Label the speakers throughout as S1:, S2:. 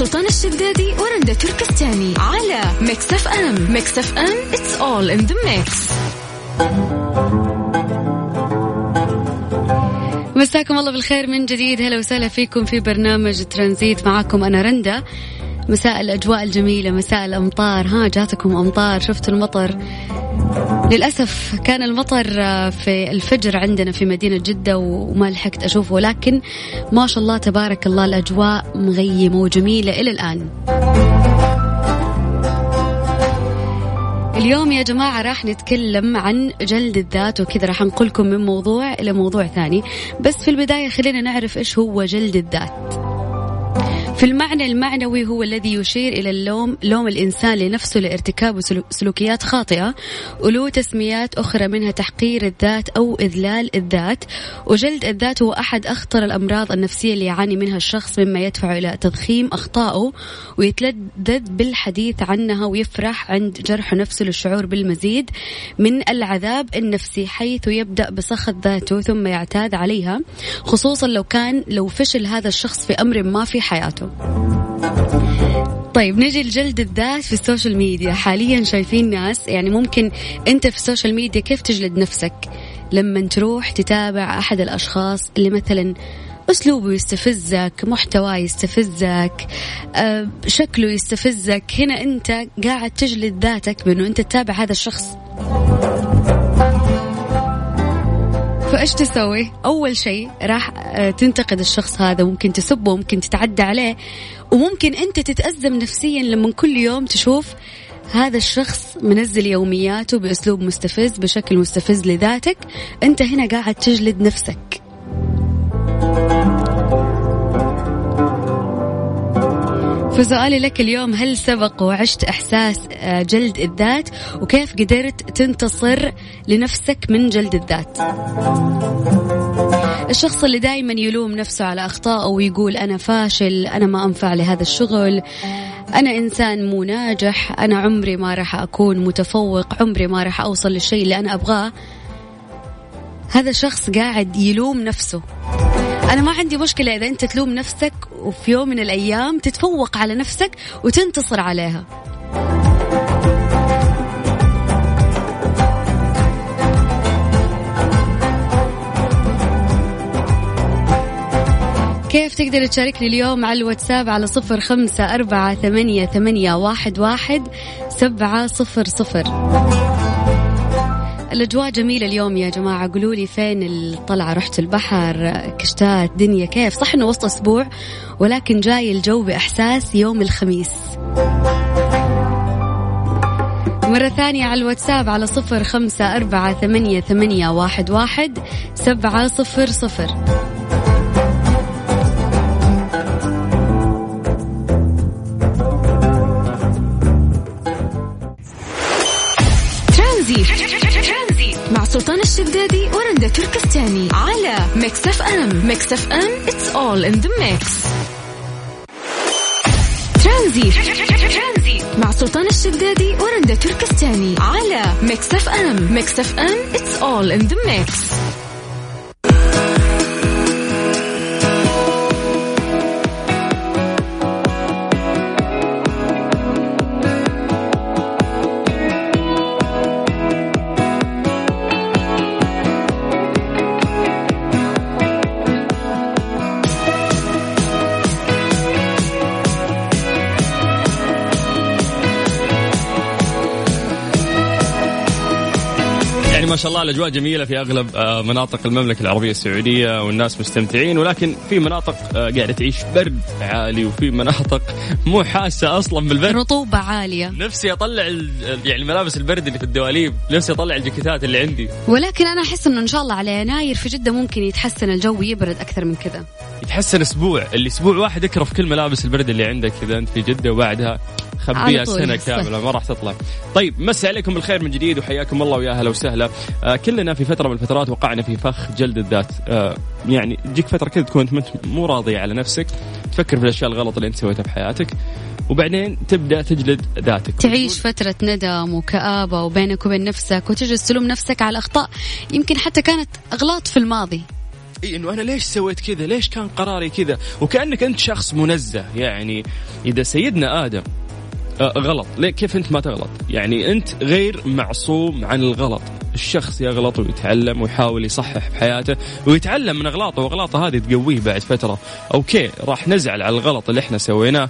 S1: سلطان الشدادي ورندا تركستاني على ميكس اف ام ميكس اف ام it's all in the mix.
S2: مساكم الله بالخير من جديد. هلا وسهلا فيكم في برنامج ترانزيت. معاكم أنا رندا. مساء الأجواء الجميلة مساء الأمطار. ها جاتكم أمطار. شفتوا المطر؟ للأسف كان المطر في الفجر عندنا في مدينة جدة وما لحقت أشوفه لكن ما شاء الله تبارك الله الأجواء مغيمة وجميلة إلى الآن. اليوم يا جماعة راح نتكلم عن جلد الذات وكذا راح نقولكم من موضوع إلى موضوع ثاني. بس في البداية خلينا نعرف إيش هو جلد الذات. في المعنى المعنوي هو الذي يشير إلى اللوم لوم الإنسان لنفسه لارتكاب سلوكيات خاطئة وله تسميات أخرى منها تحقير الذات أو إذلال الذات. وجلد الذات هو أحد أخطر الأمراض النفسية اللي يعاني منها الشخص مما يدفع إلى تضخيم أخطائه ويتلذذ بالحديث عنها ويفرح عند جرح نفسه للشعور بالمزيد من العذاب النفسي حيث يبدأ بسخط ذاته ثم يعتاد عليها خصوصا لو كان لو فشل هذا الشخص في أمر ما في حياته. طيب نجي لجلد الذات في السوشيال ميديا. حاليا شايفين ناس يعني ممكن أنت في السوشيال ميديا كيف تجلد نفسك؟ لما تروح تتابع أحد الأشخاص اللي مثلا أسلوبه يستفزك محتواه يستفزك أه شكله يستفزك هنا أنت قاعد تجلد ذاتك بأنه أنت تتابع هذا الشخص. فايش تسوي؟ أول شيء راح آه، تنتقد الشخص هذا ممكن تسبه ممكن تتعدى عليه وممكن أنت تتأزم نفسيا لما كل يوم تشوف هذا الشخص منزل يومياته بأسلوب مستفز بشكل مستفز لذاتك أنت هنا قاعد تجلد نفسك فسؤالي لك اليوم هل سبق وعشت إحساس آه، جلد الذات؟ وكيف قدرت تنتصر لنفسك من جلد الذات؟ الشخص اللي دائما يلوم نفسه على أخطائه ويقول أنا فاشل أنا ما أنفع لهذا الشغل أنا إنسان مو ناجح أنا عمري ما راح أكون متفوق عمري ما راح أوصل للشيء اللي أنا أبغاه. هذا شخص قاعد يلوم نفسه. أنا ما عندي مشكلة إذا أنت تلوم نفسك وفي يوم من الأيام تتفوق على نفسك وتنتصر عليها. كيف تقدر تشاركني اليوم على الواتساب على صفر خمسة أربعة ثمانية, ثمانية واحد, واحد سبعة صفر صفر؟ الأجواء جميلة اليوم يا جماعة. قولوا لي فين الطلعة؟ رحت البحر؟ كشتات؟ دنيا؟ كيف؟ صح إنه وسط أسبوع ولكن جاي الجو بإحساس يوم الخميس. مرة ثانية على الواتساب على صفر خمسة أربعة ثمانية, ثمانية واحد, واحد سبعة صفر صفر.
S1: تركستاني على ميكس اف ام ميكس اف ام it's all in the mix. ترانزيت مع سلطان الشدادي ورندا تركستاني على ميكس اف ام ميكس اف ام it's all in the mix
S3: ما شاء الله الأجواء جميلة في أغلب آه، مناطق المملكة العربية السعودية والناس مستمتعين ولكن في مناطق آه، قاعدة تعيش برد عالي وفي مناطق مو حاسة أصلا بالبرد.
S2: رطوبة عالية.
S3: نفسي أطلع يعني ملابس البرد اللي في الدواليب نفسي أطلع الجاكيتات اللي عندي.
S2: ولكن أنا أحس إنه إن شاء الله على يناير في جدة ممكن يتحسن الجو يبرد أكثر من كذا.
S3: يتحسن أسبوع اللي أسبوع واحد اكرف كل ملابس البرد اللي عندك كذا أنت في جدة وبعدها خبيها سنة كاملة ما راح تطلع. طيب مسي عليكم بالخير من جديد وحياكم الله ويا أهلا وسهلا. آه كلنا في فترة من الفترات وقعنا في فخ جلد الذات. آه يعني تجيك فترة كذا تكون أنت مو راضي على نفسك تفكر في الأشياء الغلط اللي أنت سويتها في حياتك وبعدين تبدأ تجلد ذاتك.
S2: تعيش فترة ندم وكآبة وبينك وبين نفسك وتجلس تلوم نفسك على الأخطاء يمكن حتى كانت أغلاط في الماضي.
S3: إي إنه أنا ليش سويت كذا؟ ليش كان قراري كذا؟ وكأنك أنت شخص منزه. يعني إذا سيدنا آدم غلط. ليه؟ كيف أنت ما تغلط؟ يعني أنت غير معصوم عن الغلط. الشخص يغلط ويتعلم ويحاول يصحح بحياته ويتعلم من أغلاطه وأغلاطه هذه تقويه بعد فترة. أوكي راح نزعل على الغلط اللي إحنا سويناه.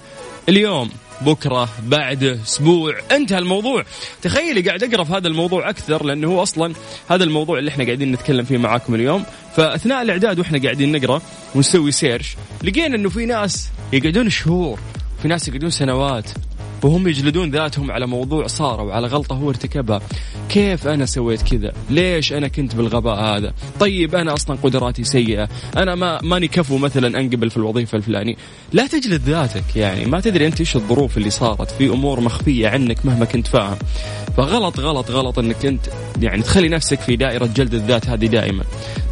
S3: اليوم بكرة بعده أسبوع انتهى الموضوع. تخيلي قاعد أقرأ في هذا الموضوع أكثر لأنه هو أصلا هذا الموضوع اللي إحنا قاعدين نتكلم فيه معاكم اليوم. فأثناء الإعداد وإحنا قاعدين نقرأ ونسوي search لقينا إنه في ناس يقعدون شهور في ناس يقعدون سنوات. وهم يجلدون ذاتهم على موضوع صار وعلى غلطة هو ارتكبها. كيف أنا سويت كذا؟ ليش أنا كنت بالغباء هذا؟ طيب أنا أصلا قدراتي سيئة. أنا ما ماني كفو مثلا أنقبل في الوظيفة الفلانية. لا تجلد ذاتك يعني. ما تدري أنت إيش الظروف اللي صارت. في أمور مخفية عنك مهما كنت فاهم. فغلط غلط غلط أنك أنت يعني تخلي نفسك في دائرة جلد الذات هذه دائما.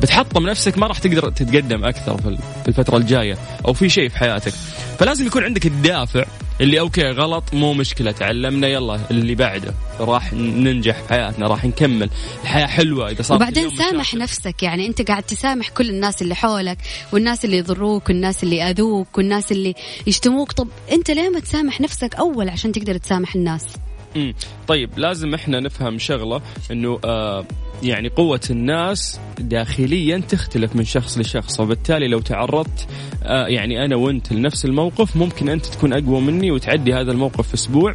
S3: بتحطم نفسك ما راح تقدر تتقدم أكثر في الفترة الجاية أو في شيء في حياتك. فلازم يكون عندك الدافع اللي أوكي غلط مو مشكلة تعلمنا يلا اللي بعده. راح ننجح في حياتنا راح نكمل. الحياة حلوة إذا صار
S2: وبعدين سامح نفسك يعني أنت قاعد تسامح كل الناس اللي حولك والناس اللي يضروك والناس اللي اذوك والناس اللي يشتموك. طب أنت ليه ما تسامح نفسك أول عشان تقدر تسامح الناس؟
S3: طيب لازم إحنا نفهم شغلة إنه آه يعني قوة الناس داخليا تختلف من شخص لشخص وبالتالي لو تعرضت آه يعني أنا وأنت لنفس الموقف ممكن أنت تكون أقوى مني وتعدي هذا الموقف في أسبوع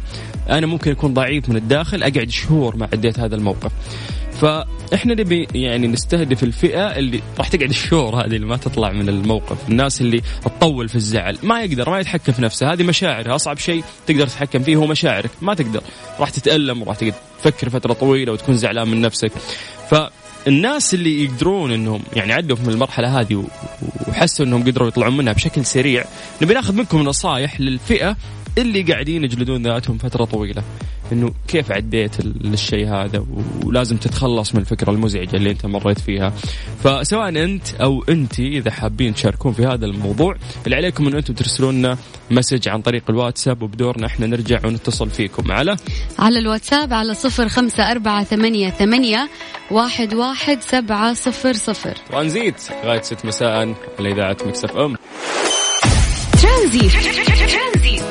S3: أنا ممكن أكون ضعيف من الداخل أقعد شهور ما عديت هذا الموقف. فإحنا نبي يعني نستهدف الفئة اللي راح تقعد الشهور هذه اللي ما تطلع من الموقف، الناس اللي تطول في الزعل، ما يقدر ما يتحكم في نفسه، هذه مشاعره، أصعب شيء تقدر تتحكم فيه هو مشاعرك، ما تقدر، راح تتألم وراح تقعد تفكر فترة طويلة وتكون زعلان من نفسك. فالناس اللي يقدرون إنهم يعني عدوا من المرحلة هذه وحسوا إنهم قدروا يطلعون منها بشكل سريع، نبي ناخذ منكم نصائح للفئة اللي قاعدين يجلدون ذاتهم فترة طويلة. إنه كيف عديت الشيء هذا ولازم تتخلص من الفكرة المزعجة اللي أنت مريت فيها. فسواء أنت أو انت إذا حابين تشاركون في هذا الموضوع اللي عليكم إن أنتم ترسلون لنا message عن طريق الواتساب وبدورنا إحنا نرجع ونتصل فيكم. على؟
S2: على الواتساب على صفر خمسة أربعة ثمانية, ثمانية واحد, واحد سبعة صفر صفر.
S3: ترانزيت لغاية ست مساء على إذاعة ميكس اف ام.
S1: ترانزيت.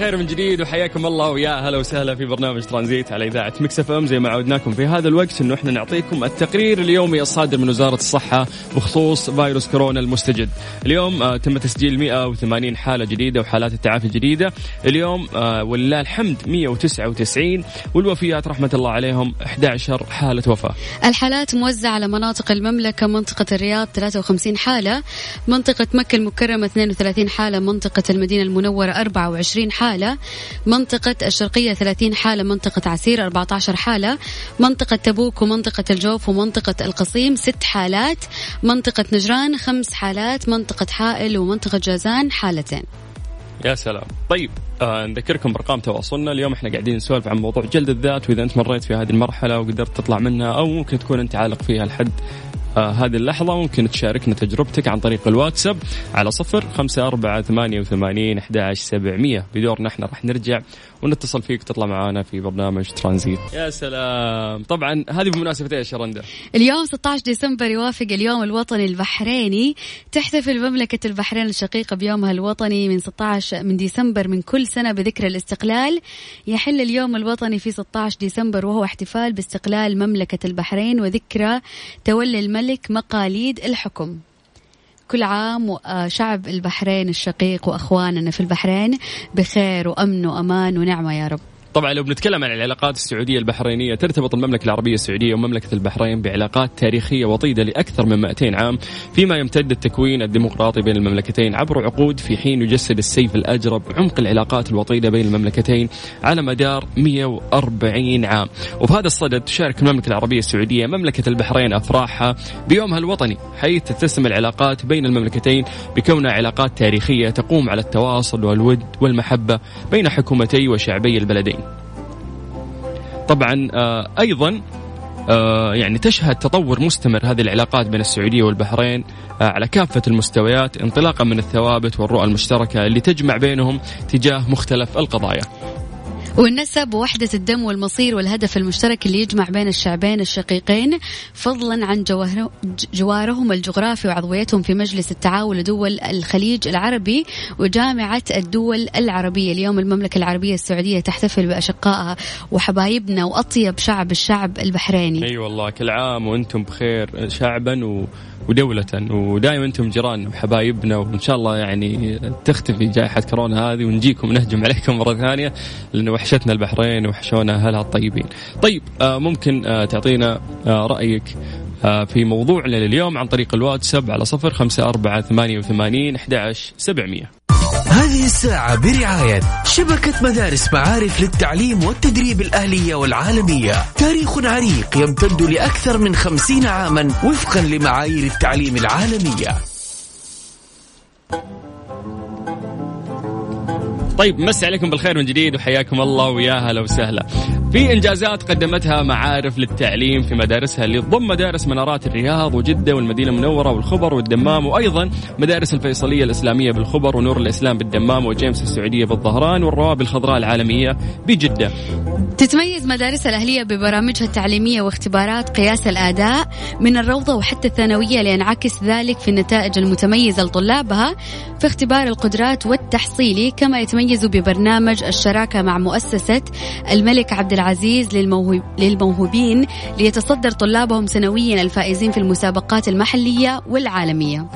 S3: بالخير من جديد وحياكم الله ويا هلا وسهلا في برنامج ترانزيت على إذاعة ميكس إف إم زي ما عودناكم في هذا الوقت إنه إحنا نعطيكم التقرير اليومي الصادر من وزارة الصحة بخصوص فيروس كورونا المستجد. اليوم آه تم تسجيل 180 حالة جديدة وحالات التعافي جديدة. اليوم آه ولله الحمد 199 والوفيات رحمة الله عليهم 11 حالة وفاة.
S2: الحالات موزعة على مناطق المملكة منطقة الرياض 53 حالة، منطقة مكة المكرمة 32 حالة، منطقة المدينة المنورة 24 20 حالة. منطقة الشرقية 30 حالة منطقة عسير 14 حالة منطقة تبوك ومنطقة الجوف ومنطقة القصيم 6 حالات منطقة نجران 5 حالات منطقة حائل ومنطقة جازان حالتين.
S3: يا سلام. طيب آه نذكركم بأرقام تواصلنا. اليوم إحنا قاعدين نسولف عن موضوع جلد الذات وإذا أنت مريت في هذه المرحلة وقدرت تطلع منها أو ممكن تكون أنت عالق فيها لحد آه هذه اللحظة ممكن تشاركنا تجربتك عن طريق الواتساب على صفر خمسة أربعة ثمانية وثمانين أحداش سبعمية. بدورنا إحنا راح نرجع ونتصل فيك تطلع معنا في برنامج ترانزيت. يا سلام. طبعا هذه بمناسبة إيش يا رندا؟
S2: اليوم 16 ديسمبر يوافق اليوم الوطني البحريني. تحتفل مملكة البحرين الشقيقة بيومها الوطني من 16 من ديسمبر من كل سنة بذكرى الاستقلال. يحل اليوم الوطني في 16 ديسمبر وهو احتفال باستقلال مملكة البحرين وذكرى تولي الملك مقاليد الحكم. كل عام وشعب البحرين الشقيق وأخواننا في البحرين بخير وأمن وأمان ونعمة يا رب.
S3: طبعا لو بنتكلم عن العلاقات السعودية البحرينية ترتبط المملكة العربية السعودية ومملكة البحرين بعلاقات تاريخية وطيدة لأكثر من 200 عام فيما يمتد التكوين الديمقراطي بين المملكتين عبر عقود في حين يجسد السيف الأجرب عمق العلاقات الوطيدة بين المملكتين على مدار 140 عام. وفي هذا الصدد تشارك المملكة العربية السعودية مملكة البحرين أفراحها بيومها الوطني حيث تتسم العلاقات بين المملكتين بكونها علاقات تاريخية تقوم على التواصل والود والمحبة بين حكومتي وشعبي البلدين. طبعا آه، أيضا آه، يعني تشهد تطور مستمر هذه العلاقات بين السعودية والبحرين آه، على كافة المستويات انطلاقا من الثوابت والرؤى المشتركة اللي تجمع بينهم تجاه مختلف القضايا.
S2: والنسب ووحدة الدم والمصير والهدف المشترك اللي يجمع بين الشعبين الشقيقين فضلا عن جوارهم الجغرافي وعضويتهم في مجلس التعاون لدول الخليج العربي وجامعة الدول العربية. اليوم المملكة العربية السعودية تحتفل بأشقائها وحبايبنا وأطيب شعب الشعب البحريني.
S3: أي أيوة والله كل عام وأنتم بخير شعبا و ودولة ودائما أنتم جيراننا وحبايبنا وإن شاء الله يعني تختفي جائحة كورونا هذه ونجيكم نهجم عليكم مرة ثانية لأنه وحشتنا البحرين وحشونا أهلها الطيبين. طيب آه ممكن آه تعطينا آه رأيك في موضوعنا لليوم عن طريق الواتساب على صفر خمسة أربعة ثمانية وثمانين أحد سبعمية
S4: هذه الساعة برعاية شبكة مدارس معارف للتعليم والتدريب الأهلية والعالمية تاريخ عريق يمتد لأكثر من خمسين عاما وفقا لمعايير التعليم العالمية
S3: طيب مسي عليكم بالخير من جديد وحياكم الله ويا هلا وسهلا. في إنجازات قدمتها معارف للتعليم في مدارسها اللي تضم مدارس منارات الرياض وجدة والمدينة المنورة والخبر والدمام وأيضا مدارس الفيصلية الإسلامية بالخبر ونور الإسلام بالدمام وجيمس السعودية بالظهران والروابي الخضراء العالمية بجدة.
S2: تتميز مدارس الأهلية ببرامجها التعليمية واختبارات قياس الأداء من الروضة وحتى الثانوية لينعكس ذلك في النتائج المتميزة لطلابها في اختبار القدرات والتحصيلي كما يتميز ببرنامج الشراكة مع مؤسسة الملك عبد العزيز للموهوب للموهوبين ليتصدر طلابهم سنويا الفائزين في المسابقات المحلية والعالمية.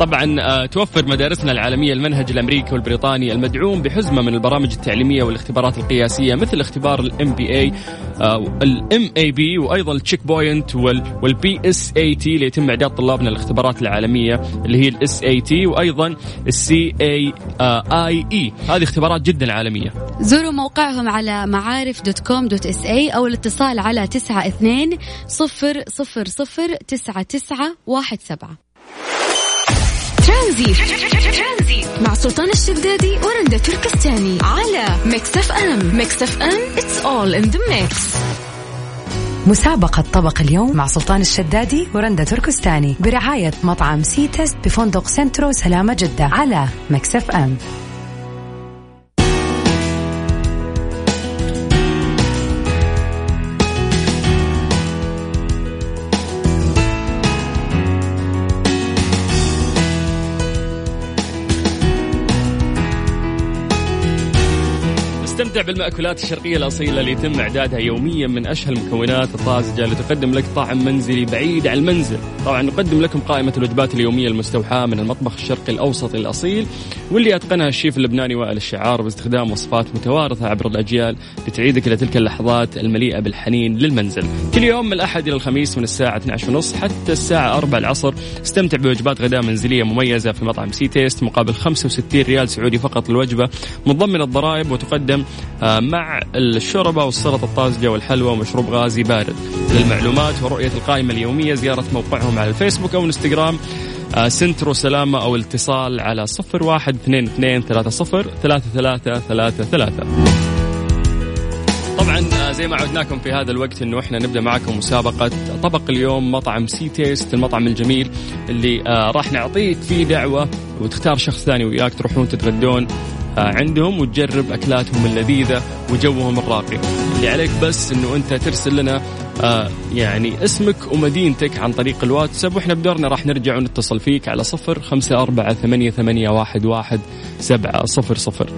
S3: طبعا آه، توفر مدارسنا العالمية المنهج الأمريكي والبريطاني المدعوم بحزمة من البرامج التعليمية والاختبارات القياسية مثل اختبار ال MPA ال MAP وأيضا ال Checkpoint وال PSAT اللي يتم إعداد طلابنا الاختبارات العالمية اللي هي ال SAT وأيضا ال CAIE هذه اختبارات جدا عالمية.
S2: زوروا موقعهم على معارف dot com dot SA أو الاتصال على تسعة اثنين صفر صفر صفر تسعة تسعة واحد سبعة.
S1: ترانزي. مع سلطان الشدادي ورندا تركستاني على Mix FM Mix FM it's all in the mix
S5: مسابقة طبق اليوم مع سلطان الشدادي ورندا تركستاني برعاية مطعم C Taste بفندق سنترو سلامة جدة على Mix FM
S3: استمتع بالمأكولات الشرقية الأصيلة اللي يتم إعدادها يوميا من أشهى المكونات الطازجة اللي تقدم لك طعم منزلي بعيد عن المنزل. طبعا نقدم لكم قائمة الوجبات اليومية المستوحاة من المطبخ الشرقي الأوسطي الأصيل واللي أتقنها الشيف اللبناني وائل الشعار باستخدام وصفات متوارثة عبر الأجيال لتعيدك إلى تلك اللحظات المليئة بالحنين للمنزل. كل يوم من الأحد إلى الخميس من الساعة 12:30 حتى الساعة 4 العصر استمتع بوجبات غداء منزلية مميزة في مطعم C Taste مقابل 65 ريال سعودي فقط الوجبة مضمن الضرائب وتقدم مع الشوربة والسلطة الطازجة والحلوى ومشروب غازي بارد. للمعلومات ورؤية القائمة اليومية زيارة موقعهم على الفيسبوك أو الإنستغرام آه، سنترو سلامة أو الاتصال على صفر واحد اثنين اثنين ثلاثة صفر ثلاثة ثلاثة ثلاثة ثلاثة. طبعا آه، زي ما عودناكم في هذا الوقت إنه إحنا نبدأ معكم مسابقة طبق اليوم مطعم C Taste المطعم الجميل اللي راح نعطيك فيه دعوة وتختار شخص ثاني وياك تروحون تتغدون. آه، عندهم وتجرب أكلاتهم اللذيذة وجوهم الراقي. اللي عليك بس إنه أنت ترسل لنا آه يعني اسمك ومدينتك عن طريق الواتساب وإحنا بدورنا راح نرجع ونتصل فيك على صفر خمسة أربعة ثمانية, ثمانية واحد, واحد سبعة صفر صفر.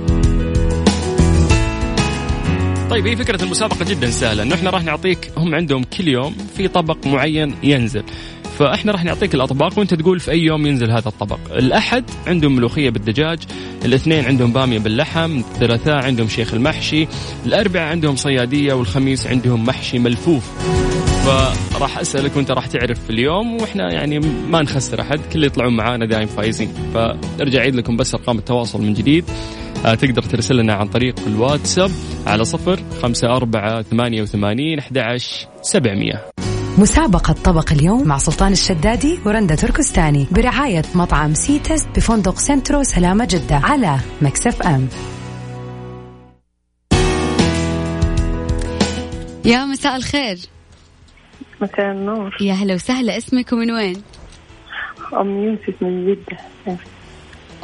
S3: طيب هي فكرة المسابقة جدا سهلة إنه إحنا راح نعطيك هم عندهم كل يوم في طبق معين ينزل. فاحنا راح نعطيك الاطباق وانت تقول في اي يوم ينزل هذا الطبق. الاحد عندهم ملوخية بالدجاج الاثنين عندهم بامية باللحم الثلاثاء عندهم شيخ المحشي الأربعاء عندهم صيادية والخميس عندهم محشي ملفوف. فراح أسألك وانت راح تعرف في اليوم وإحنا يعني ما نخسر أحد كل يطلعون معانا دايم فايزين. فأرجع أعيد لكم بس أرقام التواصل من جديد. آه، تقدر ترسل لنا عن طريق الواتساب على صفر خمسة أربعة ثمانية وثمانين أحد سبعمية.
S5: مسابقة طبق اليوم مع سلطان الشدادي ورندا تركستاني برعاية مطعم C Taste بفندق سنترو سلامة جدة على Mix FM.
S2: يا مساء الخير.
S6: مساء النور.
S2: يا هلا وسهلا. اسمك ومن وين؟
S6: أم يوسف من جدة.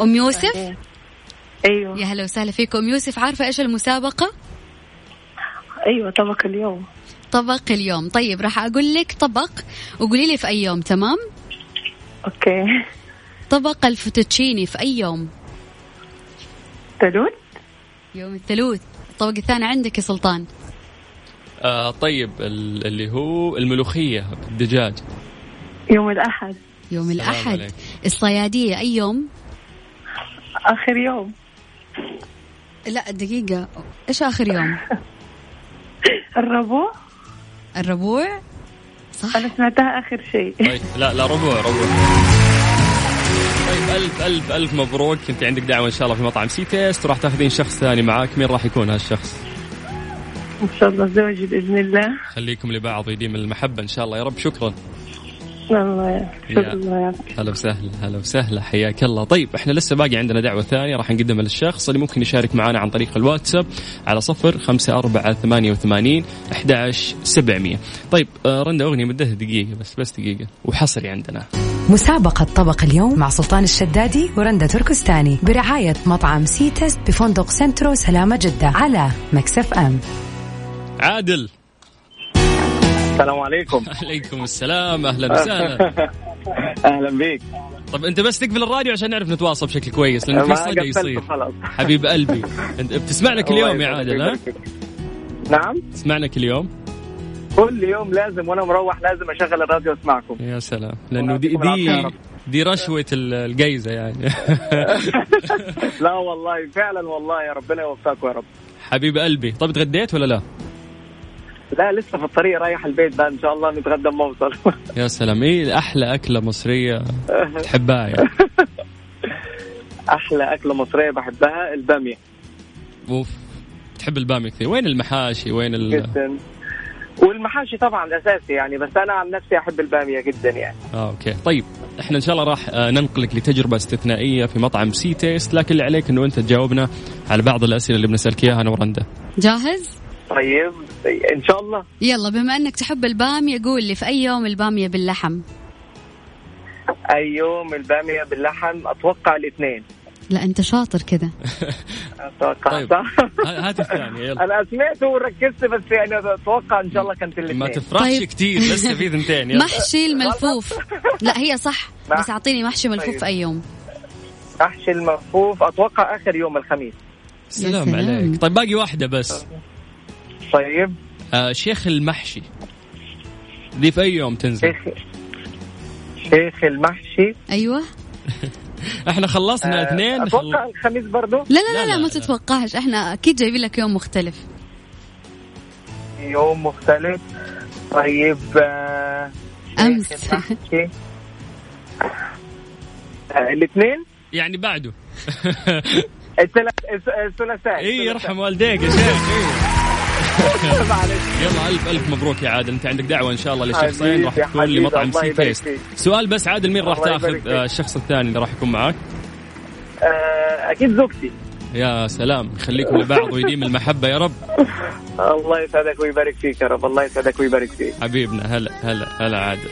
S2: أم يوسف؟
S6: أيوة.
S2: يا هلا وسهلا فيك. أم يوسف عارفة إيش المسابقة؟
S6: أيوة طبق اليوم.
S2: طبق اليوم. طيب راح أقول لك طبق وقولي لي في أي يوم تمام؟
S6: okay.
S2: طبق الفوتوتشيني في أي يوم؟
S6: تلوت
S2: يوم الثلوث الطبق الثاني عندك يا سلطان؟
S3: آه طيب اللي هو الملوخية بالدجاج
S6: يوم الأحد.
S2: يوم الأحد. عليك. الصيادية أي يوم؟
S6: آخر يوم.
S2: لا دقيقة. إيش آخر يوم؟
S6: الربوع.
S2: الربوع؟
S6: صح. أنا سمعتها آخر شيء.
S3: طيب لا لا ربوع ربوع. طيب ألف ألف ألف مبروك. أنت عندك دعوة إن شاء الله في مطعم C Taste وراح تاخذين شخص ثاني معاك. مين راح يكون هالشخص؟
S6: إن شاء الله زوجي بإذن الله.
S3: خليكم لبعض ويديم المحبة إن شاء الله. يا رب شكرا.
S6: الله شكرا.
S3: هلا وسهلا هلا وسهلا حياك الله. طيب إحنا لسه باقي عندنا دعوة ثانية راح نقدمها للشخص اللي ممكن يشارك معنا عن طريق الواتساب على صفر خمسة أربعة ثمانية وثمانين أحد سبعمية. طيب آه، رندا أغنية مدتها دقيقة بس بس دقيقة. وحصري عندنا.
S5: مسابقة طبق اليوم مع سلطان الشدادي ورندا تركستاني برعاية مطعم C Taste بفندق سنترو سلامة جدة على Mix FM.
S3: عادل.
S7: السلام عليكم.
S3: عليكم السلام أهلا وسهلا.
S7: أهلا بك
S3: طب أنت بس تقفل الراديو عشان نعرف نتواصل بشكل كويس لأنه في صدى يصير. حبيب قلبي أنت بتسمعنا كل يوم يا عادل ها؟
S7: نعم؟
S3: تسمعنا كل يوم؟
S7: كل يوم لازم وأنا مروح لازم أشغل الراديو اسمعكم
S3: يا سلام. لأنه دي دي دي رشوة الجايزة يعني.
S7: لا والله فعلا والله يا ربنا يوفقك يا رب.
S3: حبيب قلبي طب تغديت ولا لا؟
S7: لا لسه في الطريق رايح البيت بقى إن شاء الله نتغدى ما اوصل
S3: يا سلام. إيه أحلى أكلة مصرية تحبها يعني؟
S7: أحلى أكلة مصرية بحبها البامية.
S3: أوف. تحب البامية كثير. وين المحاشي؟ وين ال...
S7: جدا. والمحاشي طبعا أساسي يعني بس أنا عن نفسي أحب البامية جدا يعني.
S3: آه okay. طيب إحنا إن شاء الله راح آه، ننقلك لتجربة استثنائية في مطعم C Taste. لكن اللي عليك إنه أنت تجاوبنا على بعض الأسئلة اللي بنسألك إياها أنا ورندا
S2: جاهز؟
S7: طيب إن شاء الله.
S2: يلا بما أنك تحب البامية قول لي في أي يوم البامية باللحم؟
S7: أي يوم البامية باللحم؟ أتوقع الاثنين.
S2: لا أنت شاطر كذا
S7: أتوقع طيب. صح.
S3: هات الثانية يلا.
S7: أنا سمعت وركزت بس يعني أتوقع إن شاء الله كانت الاثنين.
S3: ما تفرحش طيب. كثير لسه في ثنتين
S2: يلا. محشي الملفوف. لا هي صح. بس أعطيني محشي ملفوف طيب. في أي يوم.
S7: محشي الملفوف أتوقع آخر يوم الخميس.
S3: سلام عليك. طيب باقي واحدة بس.
S7: طيب.
S3: آه شيخ المحشي. دي في أي يوم تنزل؟
S7: شيخ شيخ المحشي.
S2: أيوه.
S3: إحنا خلصنا
S7: آه
S3: اثنين
S7: أتوقع خل... الخميس برضو؟
S2: لا لا لا, لا, لا ما تتوقعش. إحنا أكيد جايبين لك يوم مختلف.
S7: يوم مختلف. طيب آه
S2: أمس.
S7: آه الاثنين؟
S3: يعني بعده.
S7: الثلاثاء.
S3: اي يرحم والديك يا شيخ يلا ألف ألف مبروك يا عادل. أنت عندك دعوة إن شاء الله لشخصين راح تكون لمطعم C Taste سؤال بس عادل مين راح تاخذ آه، الشخص الثاني اللي راح يكون معاك؟
S7: آه، أكيد زوجتي.
S3: يا سلام يخليكم لبعض ويديم المحبة يا رب.
S7: الله يسعدك ويبارك فيك يا رب الله يسعدك ويبارك فيك.
S3: حبيبنا هلا هلا هلا عادل.